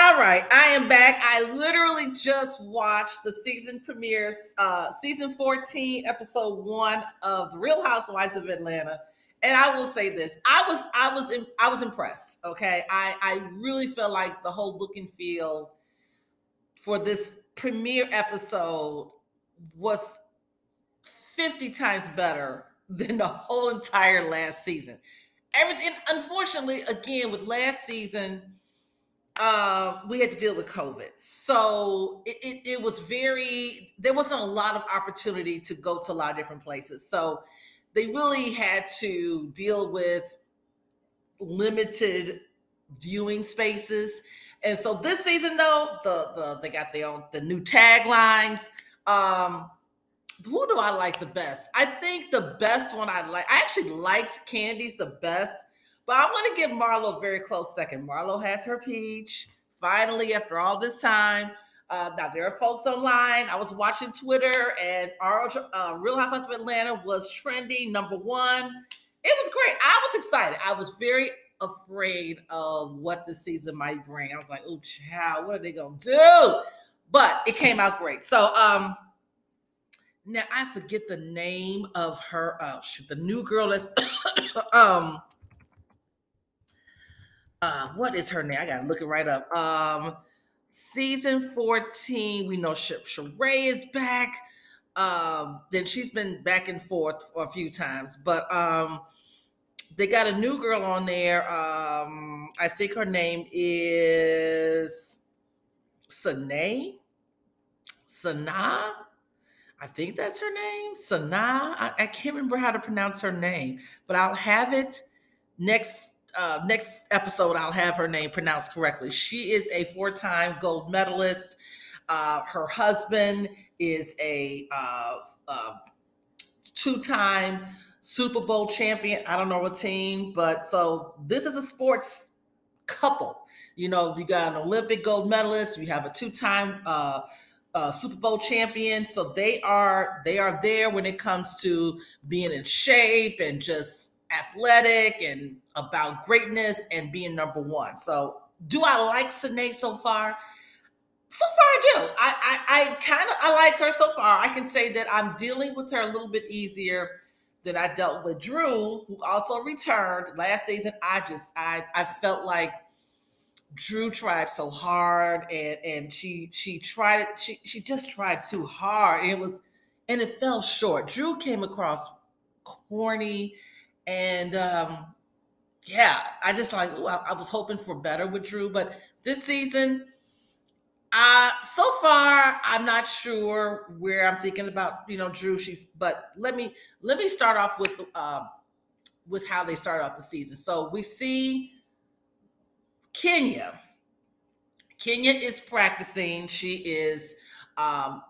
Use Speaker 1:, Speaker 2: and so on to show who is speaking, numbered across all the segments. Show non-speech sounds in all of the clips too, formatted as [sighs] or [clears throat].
Speaker 1: All right, I am back. I literally just watched the season premieres, uh, season 14, episode one of The Real Housewives of Atlanta. And I will say this: I was, I was, in, I was impressed. Okay, I, I really feel like the whole look and feel for this premiere episode was 50 times better than the whole entire last season. Everything, unfortunately, again with last season uh, we had to deal with COVID. So it, it, it, was very, there wasn't a lot of opportunity to go to a lot of different places. So they really had to deal with limited viewing spaces. And so this season, though, the, the they got their own the new taglines. Um, who do I like the best? I think the best one I like, I actually liked Kandi's the best but I want to give Marlo a very close second. Marlo has her peach. Finally, after all this time. Uh, now there are folks online. I was watching Twitter, and our uh, Real Housewives of Atlanta was trending number one. It was great. I was excited. I was very afraid of what the season might bring. I was like, "Oh, child, what are they gonna do?" But it came out great. So, um, now I forget the name of her. Oh shoot, the new girl that's [coughs] um uh, what is her name? I gotta look it right up. Um, season 14, we know Sh- Sheree is back. Um, then she's been back and forth for a few times, but um, they got a new girl on there. Um, I think her name is Sanae. Sana. I think that's her name. Sana. I, I can't remember how to pronounce her name, but I'll have it next uh, next episode, I'll have her name pronounced correctly. She is a four time gold medalist. Uh, her husband is a uh, uh two time Super Bowl champion. I don't know what team, but so this is a sports couple. You know, you got an Olympic gold medalist, you have a two time uh, uh, Super Bowl champion. So they are they are there when it comes to being in shape and just athletic and about greatness and being number one. So, do I like Sanae so far? So far, I do. I I, I kind of I like her so far. I can say that I'm dealing with her a little bit easier than I dealt with Drew, who also returned last season. I just I I felt like Drew tried so hard and and she she tried it she she just tried too hard and it was and it fell short. Drew came across corny and um, yeah, I just like ooh, I, I, was hoping for better with Drew, but this season, uh, so far I'm not sure where I'm thinking about. You know, Drew. She's but let me let me start off with uh, with how they start off the season. So we see Kenya. Kenya is practicing. She is um,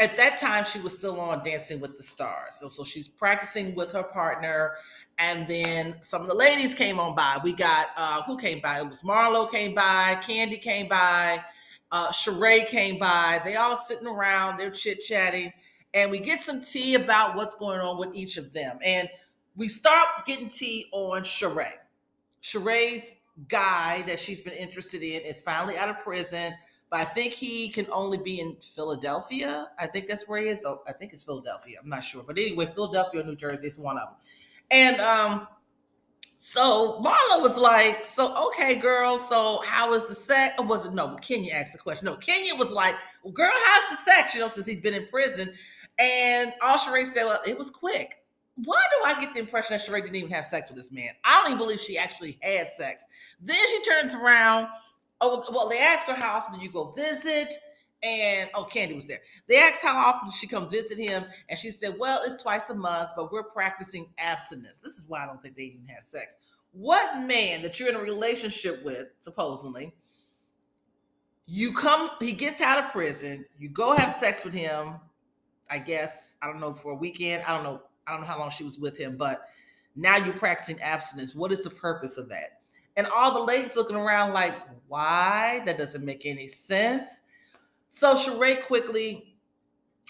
Speaker 1: at that time she was still on dancing with the stars. So, so she's practicing with her partner and then some of the ladies came on by. We got uh who came by? It was marlo came by Kandi came by uh Sheree came by. They all sitting around they're chit-chatting and we get some tea about what's going on with each of them. And we start getting tea on Sheree. Sheree's guy that she's been interested in is finally out of prison but I think he can only be in Philadelphia. I think that's where he is. Oh, I think it's Philadelphia. I'm not sure, but anyway, Philadelphia, New Jersey is one of them. And um, so Marlo was like, "So okay, girl. So how is the sex? Or was it no? Kenya asked the question. No, Kenya was like, "Well, girl, how's the sex? You know, since he's been in prison." And all Sheree said, "Well, it was quick." Why do I get the impression that Sheree didn't even have sex with this man? I don't even believe she actually had sex. Then she turns around Oh, well, they asked her how often do you go visit? And oh, Kandi was there. They asked how often she come visit him, and she said, "Well, it's twice a month, but we're practicing abstinence. This is why I don't think they even have sex." What man that you're in a relationship with, supposedly, you come, he gets out of prison, you go have sex with him. I guess I don't know for a weekend. I don't know. I don't know how long she was with him, but now you're practicing abstinence. What is the purpose of that? And all the ladies looking around like, why? That doesn't make any sense. So Sheree quickly,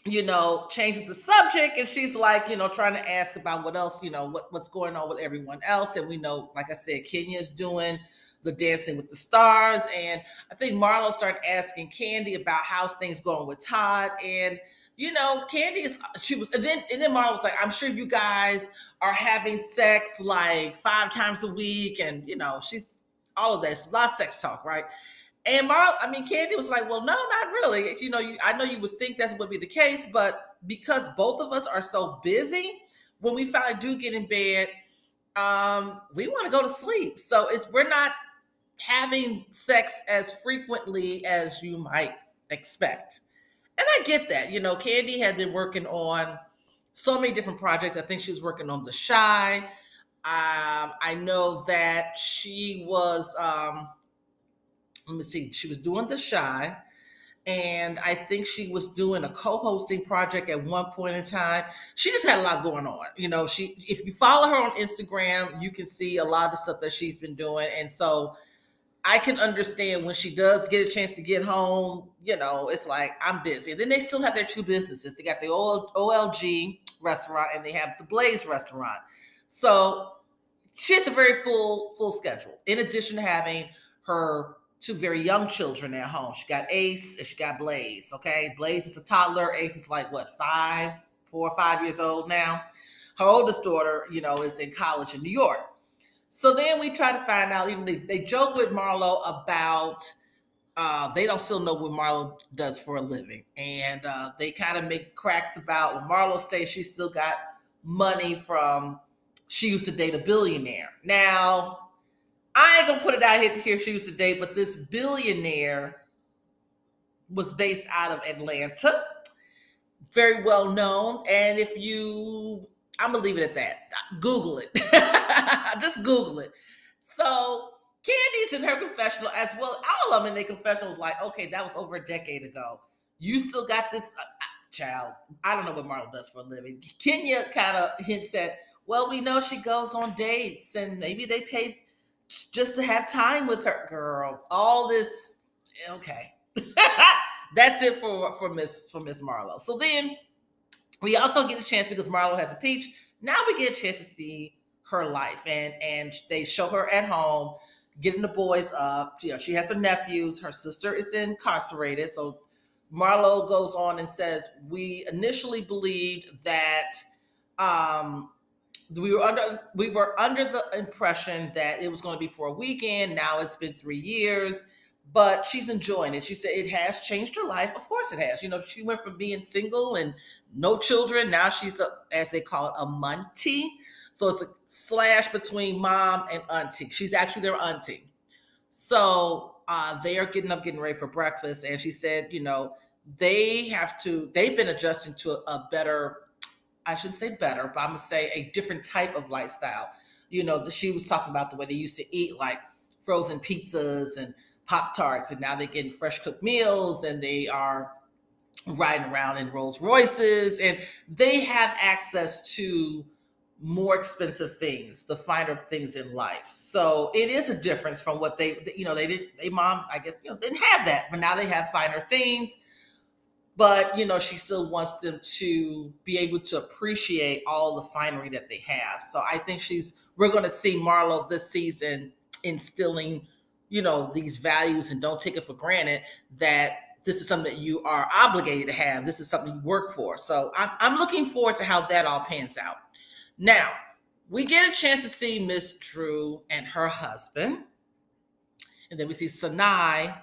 Speaker 1: you know, changes the subject and she's like, you know, trying to ask about what else, you know, what, what's going on with everyone else. And we know, like I said, Kenya is doing the Dancing with the Stars. And I think Marlo started asking Kandi about how things going with Todd. And you know, Kandi is she was and then and then Marlo was like, I'm sure you guys are having sex like five times a week, and you know, she's all of this, a lot of sex talk, right? And Marlo, I mean, Kandi was like, well, no, not really. You know, you, I know you would think that would be the case, but because both of us are so busy, when we finally do get in bed, um, we want to go to sleep. So it's we're not having sex as frequently as you might expect. And I get that. You know, Kandi had been working on so many different projects. I think she was working on The Chi. Um, I know that she was, um, let me see, she was doing The Chi. And I think she was doing a co-hosting project at one point in time. She just had a lot going on. You know, she if you follow her on Instagram, you can see a lot of the stuff that she's been doing. And so I can understand when she does get a chance to get home, you know, it's like I'm busy. And then they still have their two businesses. They got the old OLG restaurant and they have the Blaze restaurant. So she has a very full full schedule. In addition to having her two very young children at home. She got Ace and she got Blaze. Okay. Blaze is a toddler. Ace is like what, five, four or five years old now. Her oldest daughter, you know, is in college in New York. So then we try to find out, even they, they joke with Marlo about uh, they don't still know what Marlo does for a living. And uh, they kind of make cracks about when Marlo says she still got money from she used to date a billionaire. Now, I ain't gonna put it out here, here she used to date, but this billionaire was based out of Atlanta, very well known. And if you I'm gonna leave it at that. Google it. [laughs] Just Google it. So Kandi's in her confessional as well. All of them in their confessional like, okay, that was over a decade ago. You still got this uh, uh child. I don't know what Marlo does for a living. Kenya kind of hints at, well, we know she goes on dates and maybe they pay just to have time with her girl. All this, okay. [laughs] That's it for for Miss for Miss Marlo. So then we also get a chance because Marlo has a peach. Now we get a chance to see her life, and and they show her at home getting the boys up. You know, she has her nephews. Her sister is incarcerated, so Marlo goes on and says, "We initially believed that." Um, we were under we were under the impression that it was going to be for a weekend. Now it's been three years but she's enjoying it. She said it has changed her life. Of course, it has. You know, she went from being single and no children. Now she's a, as they call it, a muntie. So it's a slash between mom and auntie. She's actually their auntie. So uh, they are getting up, getting ready for breakfast, and she said, you know, they have to. They've been adjusting to a, a better. I shouldn't say better, but I'm gonna say a different type of lifestyle. You know, she was talking about the way they used to eat, like frozen pizzas and Pop Tarts, and now they're getting fresh cooked meals and they are riding around in Rolls Royces and they have access to more expensive things, the finer things in life. So it is a difference from what they, you know, they didn't, they mom, I guess, you know, didn't have that, but now they have finer things. But, you know, she still wants them to be able to appreciate all the finery that they have. So I think she's, we're going to see Marlo this season instilling you know these values and don't take it for granted that this is something that you are obligated to have. This is something you work for. So i'm, I'm looking forward to how that all pans out. Now we get a chance to see miss drew and her husband. And then we see sanai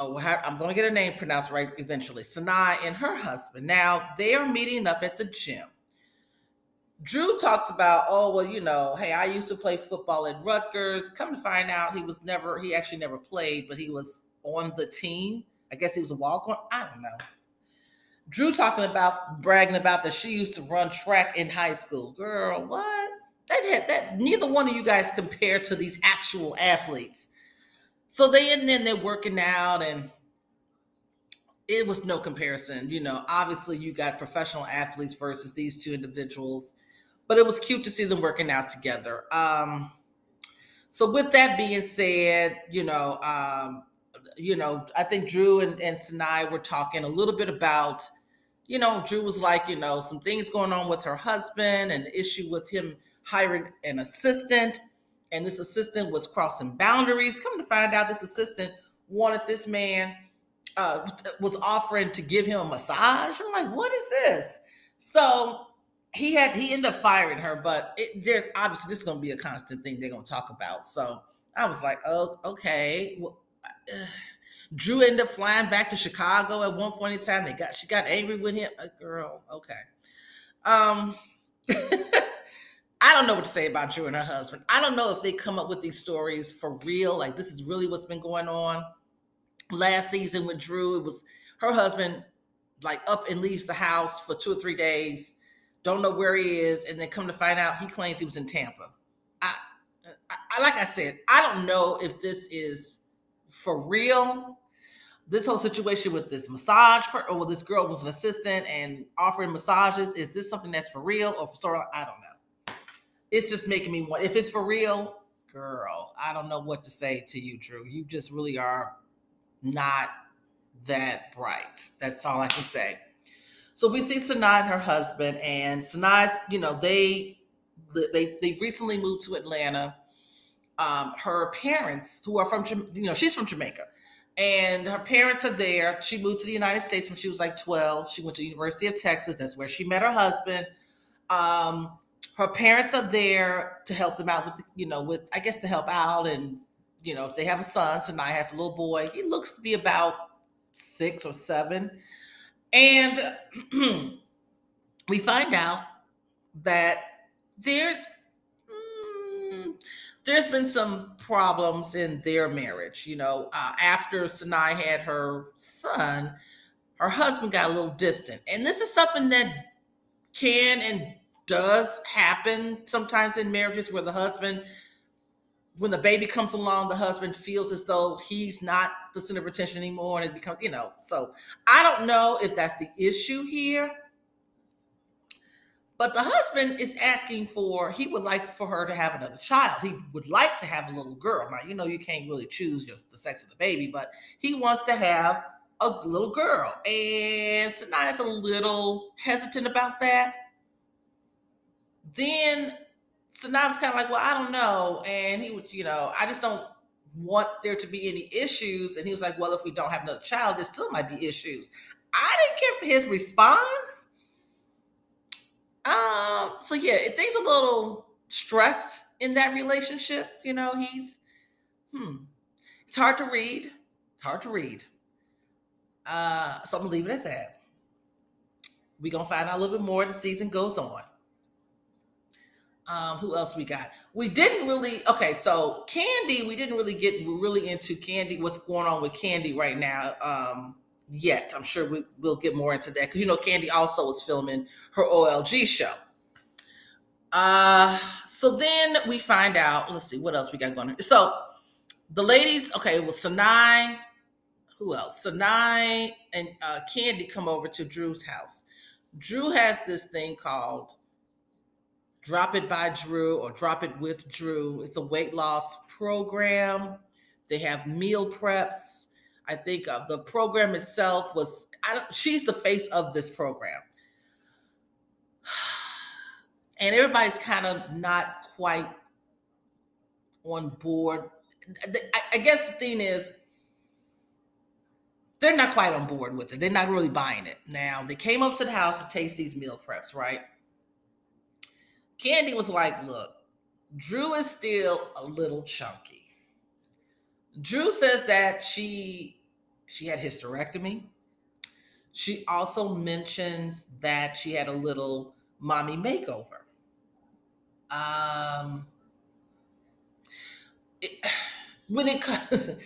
Speaker 1: oh i'm going to get her name pronounced right eventually. Sanai and her husband. Now they are meeting up at the gym Drew talks about, oh, well, you know, hey, I used to play football at Rutgers. Come to find out, he was never, he actually never played, but he was on the team. I guess he was a walk on. I don't know. Drew talking about bragging about that she used to run track in high school. Girl, what? That had that neither one of you guys compare to these actual athletes. So they and then they're working out and it was no comparison. You know, obviously you got professional athletes versus these two individuals but it was cute to see them working out together. Um, so with that being said, you know, um, you know, I think Drew and, and Sanai were talking a little bit about, you know, Drew was like, you know, some things going on with her husband, an issue with him hiring an assistant. and this assistant was crossing boundaries. Come to find out, this assistant wanted this man uh, was offering to give him a massage. I'm like, what is this? So he had he ended up firing her, but it, there's obviously this is going to be a constant thing they're going to talk about. So I was like, oh, okay. Well, uh, Drew ended up flying back to Chicago at one point in time. They got she got angry with him. Uh, girl, okay. Um, [laughs] I don't know what to say about Drew and her husband. I don't know if they come up with these stories for real. Like this is really what's been going on. Last season with Drew, it was her husband like up and leaves the house for two or three days don't know where he is, and then come to find out he claims he was in Tampa. I, I like I said, I don't know if this is for real. This whole situation with this massage per- or this girl was an assistant and offering massages, is this something that's for real or for sort of? I don't know. It's just making me want. If it's for real, girl, I don't know what to say to you, Drew. You just really are not that bright. That's all I can say. So we see Sanaa and her husband, and Sanaa's, you know, they they they recently moved to Atlanta. Um, her parents, who are from, you know, she's from Jamaica, and her parents are there. She moved to the United States when she was like 12. She went to the University of Texas. That's where she met her husband. Um, her parents are there to help them out with, you know, with I guess to help out, and you know, they have a son, Sanaa has a little boy. He looks to be about six or seven. And [clears throat] we find out that there's mm, there's been some problems in their marriage. You know, uh, after Sanaa had her son, her husband got a little distant, and this is something that can and does happen sometimes in marriages where the husband when the baby comes along, the husband feels as though he's not the center of attention anymore, and it becomes, you know. So I don't know if that's the issue here. But the husband is asking for, he would like for her to have another child. He would like to have a little girl. Now, you know, you can't really choose just the sex of the baby, but he wants to have a little girl. And Sanaa's a little hesitant about that. Then so now I'm kind of like, well, I don't know. And he would, you know, I just don't want there to be any issues. And he was like, well, if we don't have another child, there still might be issues. I didn't care for his response. Um, so yeah, it, things a little stressed in that relationship. You know, he's hmm. It's hard to read. Hard to read. Uh, so I'm gonna leave it at that. We're gonna find out a little bit more as the season goes on. Um, who else we got? We didn't really okay, so Kandi, we didn't really get really into Kandi. what's going on with Kandi right now. Um, yet. I'm sure we, will get more into that because you know Kandi also is filming her OLG show. Uh so then we find out, let's see what else we got going on. So the ladies, okay, well Sanaa, who else? Sanaa and uh Kandi come over to Drew's house. Drew has this thing called Drop It by Drew or Drop It with Drew. It's a weight loss program. They have meal preps. I think uh, the program itself was, I don't, she's the face of this program. [sighs] And everybody's kind of not quite on board. I guess the thing is, they're not quite on board with it. They're not really buying it. Now, they came up to the house to taste these meal preps, right? Kandi was like, look, Drew is still a little chunky. Drew says that she she had hysterectomy. She also mentions that she had a little mommy makeover. Um it, [sighs] when it [laughs]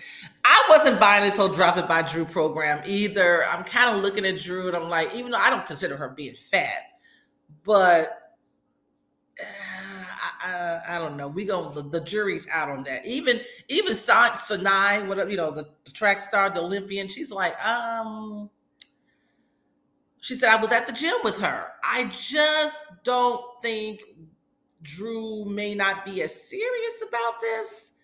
Speaker 1: I wasn't buying this whole drop it by Drew program either. I'm kind of looking at Drew and I'm like, even though I don't consider her being fat, but uh, I don't know. We go the, the, jury's out on that. Even even Sanaa, whatever you know, the, the, track star, the Olympian. She's like, um, she said I was at the gym with her. I just don't think Drew may not be as serious about this,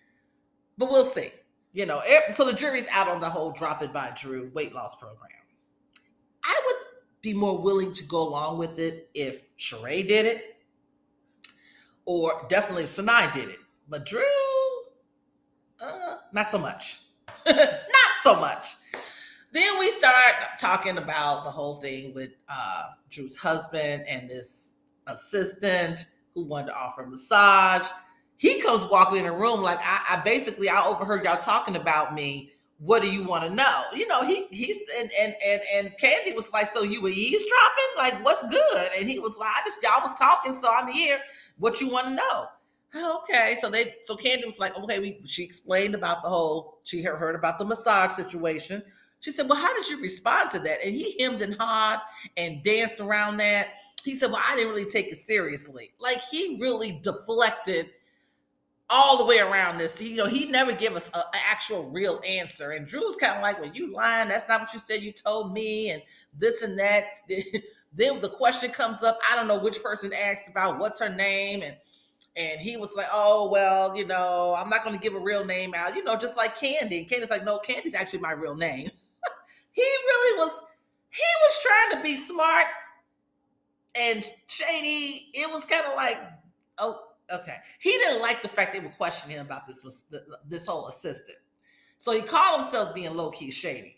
Speaker 1: but we'll see. You know, so the jury's out on the whole drop it by Drew weight loss program. I would be more willing to go along with it if Sheree did it or definitely if Sanaa did it. But Drew, uh, not so much. [laughs] not so much. Then we start talking about the whole thing with uh, Drew's husband and this assistant who wanted to offer a massage. He comes walking in the room like I, I basically I overheard y'all talking about me. What do you want to know? You know, he he's and and and and Kandi was like, so you were eavesdropping? Like, what's good? And he was like, I just y'all was talking, so I'm here. What you want to know? Okay, so they so Kandi was like, okay, we she explained about the whole, she heard about the massage situation. She said, Well, how did you respond to that? And he hemmed and hawed and danced around that. He said, Well, I didn't really take it seriously. Like he really deflected all the way around this. You know, he never gave us an actual real answer. And Drew was kind of like, Well, you lying. That's not what you said. You told me, and this and that. [laughs] then the question comes up. I don't know which person asked about what's her name. And and he was like, "Oh well, you know, I'm not going to give a real name out, you know, just like Kandi. And Kandi's like, "No, Kandi's actually my real name." [laughs] he really was he was trying to be smart and shady. It was kind of like, oh, okay. He didn't like the fact they were questioning him about this was this whole assistant. So he called himself being low key shady,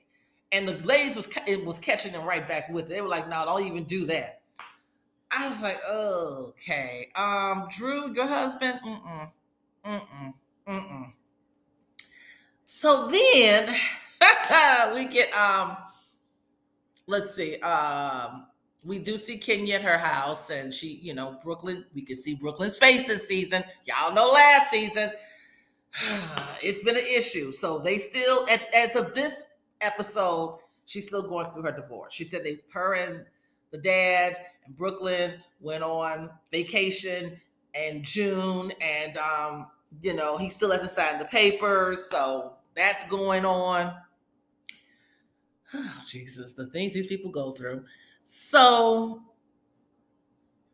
Speaker 1: and the ladies was it was catching him right back with it. They were like, "No, don't even do that." I was like, "Okay, um, Drew, your husband, mm mm, mm mm, So then [laughs] we get um let's see um we do see Kenya at her house and she you know Brooklyn we can see Brooklyn's face this season. Y'all know last season. [sighs] It's been an issue. So they still as of this episode she's still going through her divorce. She said they her and the dad and Brooklyn went on vacation in June and um you know he still hasn't signed the papers so that's going on. Oh, [sighs] Jesus, the things these people go through. So,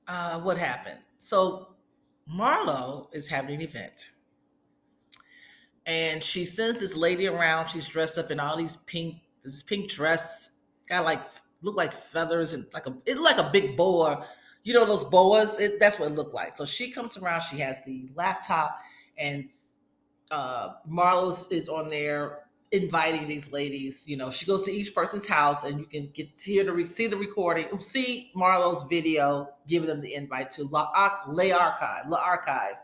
Speaker 1: uh, what happened? So, Marlo is having an event. And she sends this lady around. She's dressed up in all these pink, this pink dress, got like look like feathers and like a it like a big boa. You know those boas? It, that's what it looked like. So she comes around. She has the laptop, and uh, Marlo's is on there inviting these ladies. You know, she goes to each person's house, and you can get here to hear the see the recording, see Marlo's video, giving them the invite to La, Le Archive, La Archive.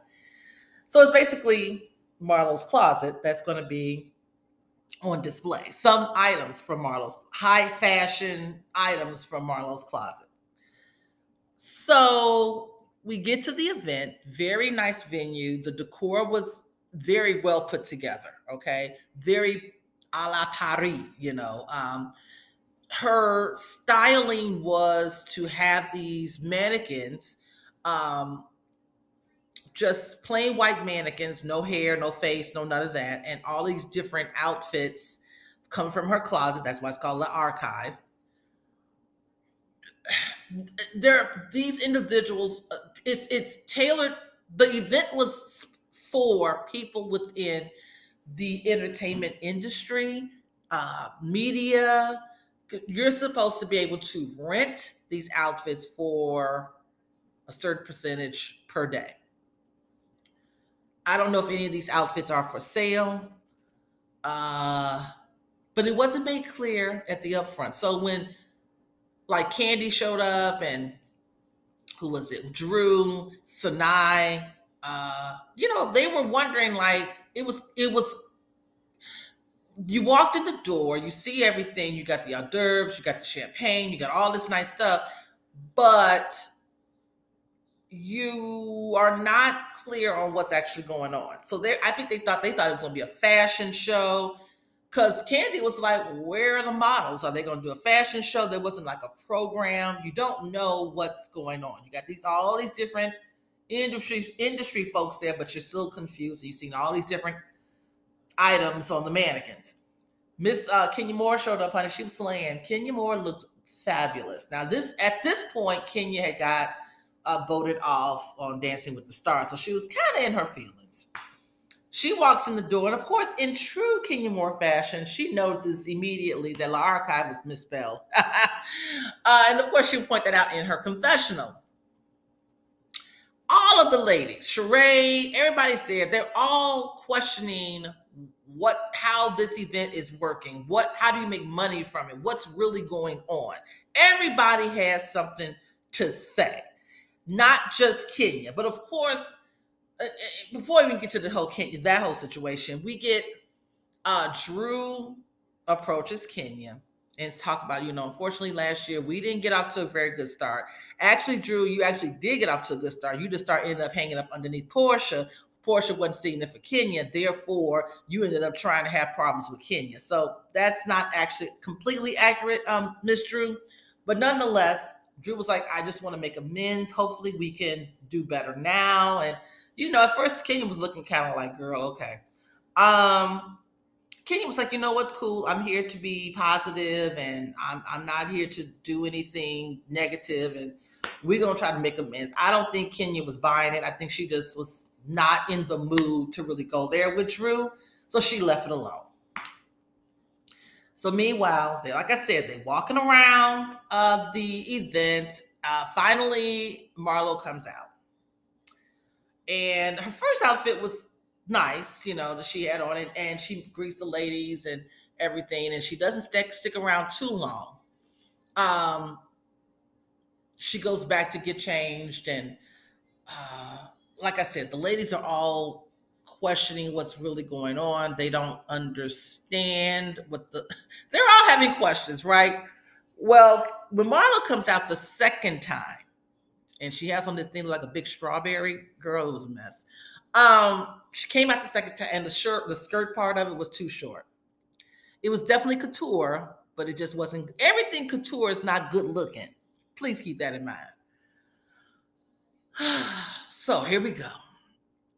Speaker 1: So it's basically Marlo's closet that's going to be on display. Some items from Marlo's high fashion items from Marlo's closet. So we get to the event, very nice venue. The decor was very well put together. Okay, very a la Paris, you know. Um, her styling was to have these mannequins, um, just plain white mannequins, no hair, no face, no none of that, and all these different outfits come from her closet. That's why it's called the archive. [sighs] There, these individuals, uh, it's it's tailored. The event was for people within the entertainment industry, uh, media. You're supposed to be able to rent these outfits for a certain percentage per day. I don't know if any of these outfits are for sale, uh, but it wasn't made clear at the upfront. So when like Kandi showed up and who was it? Drew, Sanai, uh, you know, they were wondering like it was it was you walked in the door, you see everything, you got the hors d'oeuvres, you got the champagne, you got all this nice stuff, but you are not clear on what's actually going on. So they I think they thought they thought it was gonna be a fashion show. Cause Kandi was like, where are the models? Are they gonna do a fashion show? There wasn't like a program. You don't know what's going on. You got these all these different industry industry folks there, but you're still confused. You've seen all these different items on the mannequins. Miss uh, Kenya Moore showed up, honey. She was slaying. Kenya Moore looked fabulous. Now, this at this point, Kenya had got uh, voted off on Dancing with the Stars, so she was kind of in her feelings. She walks in the door, and of course, in true Kenya Moore fashion, she notices immediately that La Archive is misspelled. [laughs] uh, and of course, she'll point that out in her confessional all of the ladies, Sheree, everybody's there. They're all questioning what how this event is working. What how do you make money from it? What's really going on? Everybody has something to say. Not just Kenya, but of course, uh, uh, before we get to the whole Kenya, that whole situation, we get uh Drew approaches Kenya and talk about, you know, unfortunately last year we didn't get off to a very good start. Actually, Drew, you actually did get off to a good start. You just start ended up hanging up underneath Porsha. Porsha wasn't seeing it for Kenya. Therefore, you ended up trying to have problems with Kenya. So that's not actually completely accurate, um, Miss Drew. But nonetheless, Drew was like, I just want to make amends. Hopefully we can do better now. And, you know, at first Kenya was looking kind of like, girl, okay. Um, Kenya was like, you know what, cool. I'm here to be positive and I'm I'm not here to do anything negative and we're gonna try to make amends. I don't think Kenya was buying it. I think she just was not in the mood to really go there with Drew. So she left it alone. So meanwhile, they like I said, they walking around uh, the event. Uh, finally, Marlo comes out, and her first outfit was nice, you know, that she had on it, and she greets the ladies and everything, and she doesn't stick stick around too long. Um, she goes back to get changed, and uh, like I said, the ladies are all questioning what's really going on. They don't understand what the [laughs] they're all having questions, right? Well, when Marlo comes out the second time, and she has on this thing like a big strawberry, girl, it was a mess. Um, she came out the second time, and the shirt, the skirt part of it was too short. It was definitely couture, but it just wasn't. Everything couture is not good looking. Please keep that in mind. [sighs] so here we go.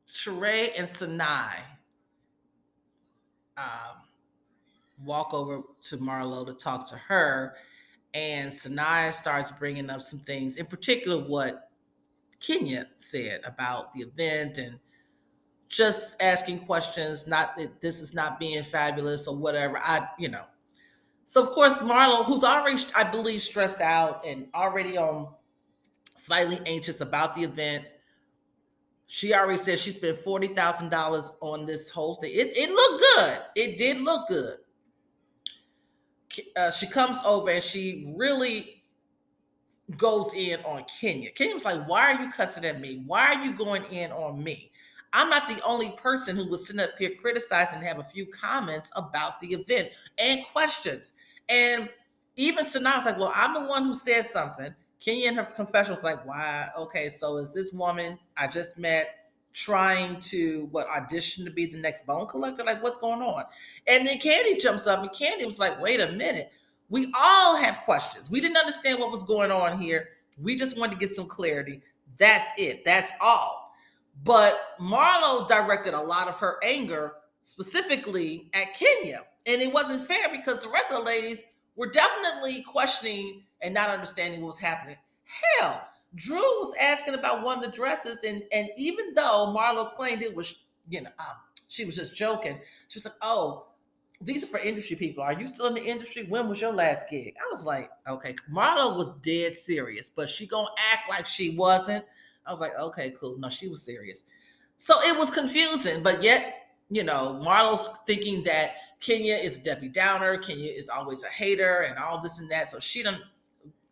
Speaker 1: Sheree and Sanai um, walk over to Marlo to talk to her, and Sanai starts bringing up some things, in particular what Kenya said about the event and just asking questions, not that this is not being fabulous or whatever. I, you know. So of course, Marlo, who's already, I believe, stressed out and already on slightly anxious about the event. She already said she spent forty thousand dollars on this whole thing. It, it looked good. It did look good. Uh, she comes over and she really goes in on Kenya. Kenya's like, "Why are you cussing at me? Why are you going in on me?" I'm not the only person who was sitting up here criticizing and have a few comments about the event and questions. And even Sanaa was like, well, I'm the one who said something. Kenya in her confession was like, why? Okay, so is this woman I just met trying to what audition to be the next bone collector? Like, what's going on? And then Kandi jumps up and Kandi was like, wait a minute. We all have questions. We didn't understand what was going on here. We just wanted to get some clarity. That's it. That's all. But Marlo directed a lot of her anger specifically at Kenya. And it wasn't fair because the rest of the ladies were definitely questioning and not understanding what was happening. Hell, Drew was asking about one of the dresses, and and even though Marlo claimed it was, you know, um, she was just joking. She was like, "Oh, these are for industry people. Are you still in the industry? When was your last gig?" I was like, "Okay." Marlo was dead serious, but she gonna act like she wasn't. I was like, okay, cool. No, she was serious. So it was confusing, but yet, you know, Marlo's thinking that Kenya is Debbie Downer, Kenya is always a hater, and all this and that. So she done,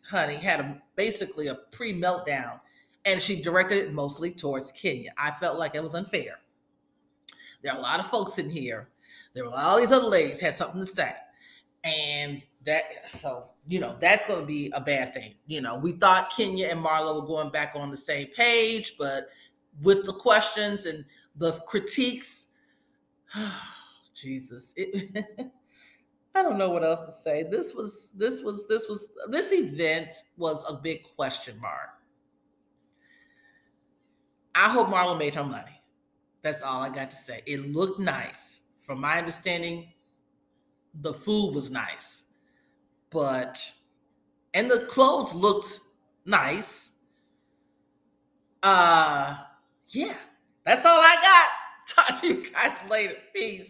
Speaker 1: honey, had a, basically a pre meltdown, and she directed it mostly towards Kenya. I felt like it was unfair. There are a lot of folks in here. There were all these other ladies had something to say, and that so you know that's going to be a bad thing you know we thought kenya and marlo were going back on the same page but with the questions and the critiques [sighs] jesus it, [laughs] i don't know what else to say this was this was this was this event was a big question mark i hope marlo made her money that's all i got to say it looked nice from my understanding the food was nice but and the clothes looked nice. Uh yeah, that's all I got. [laughs] Talk to you guys later. Peace.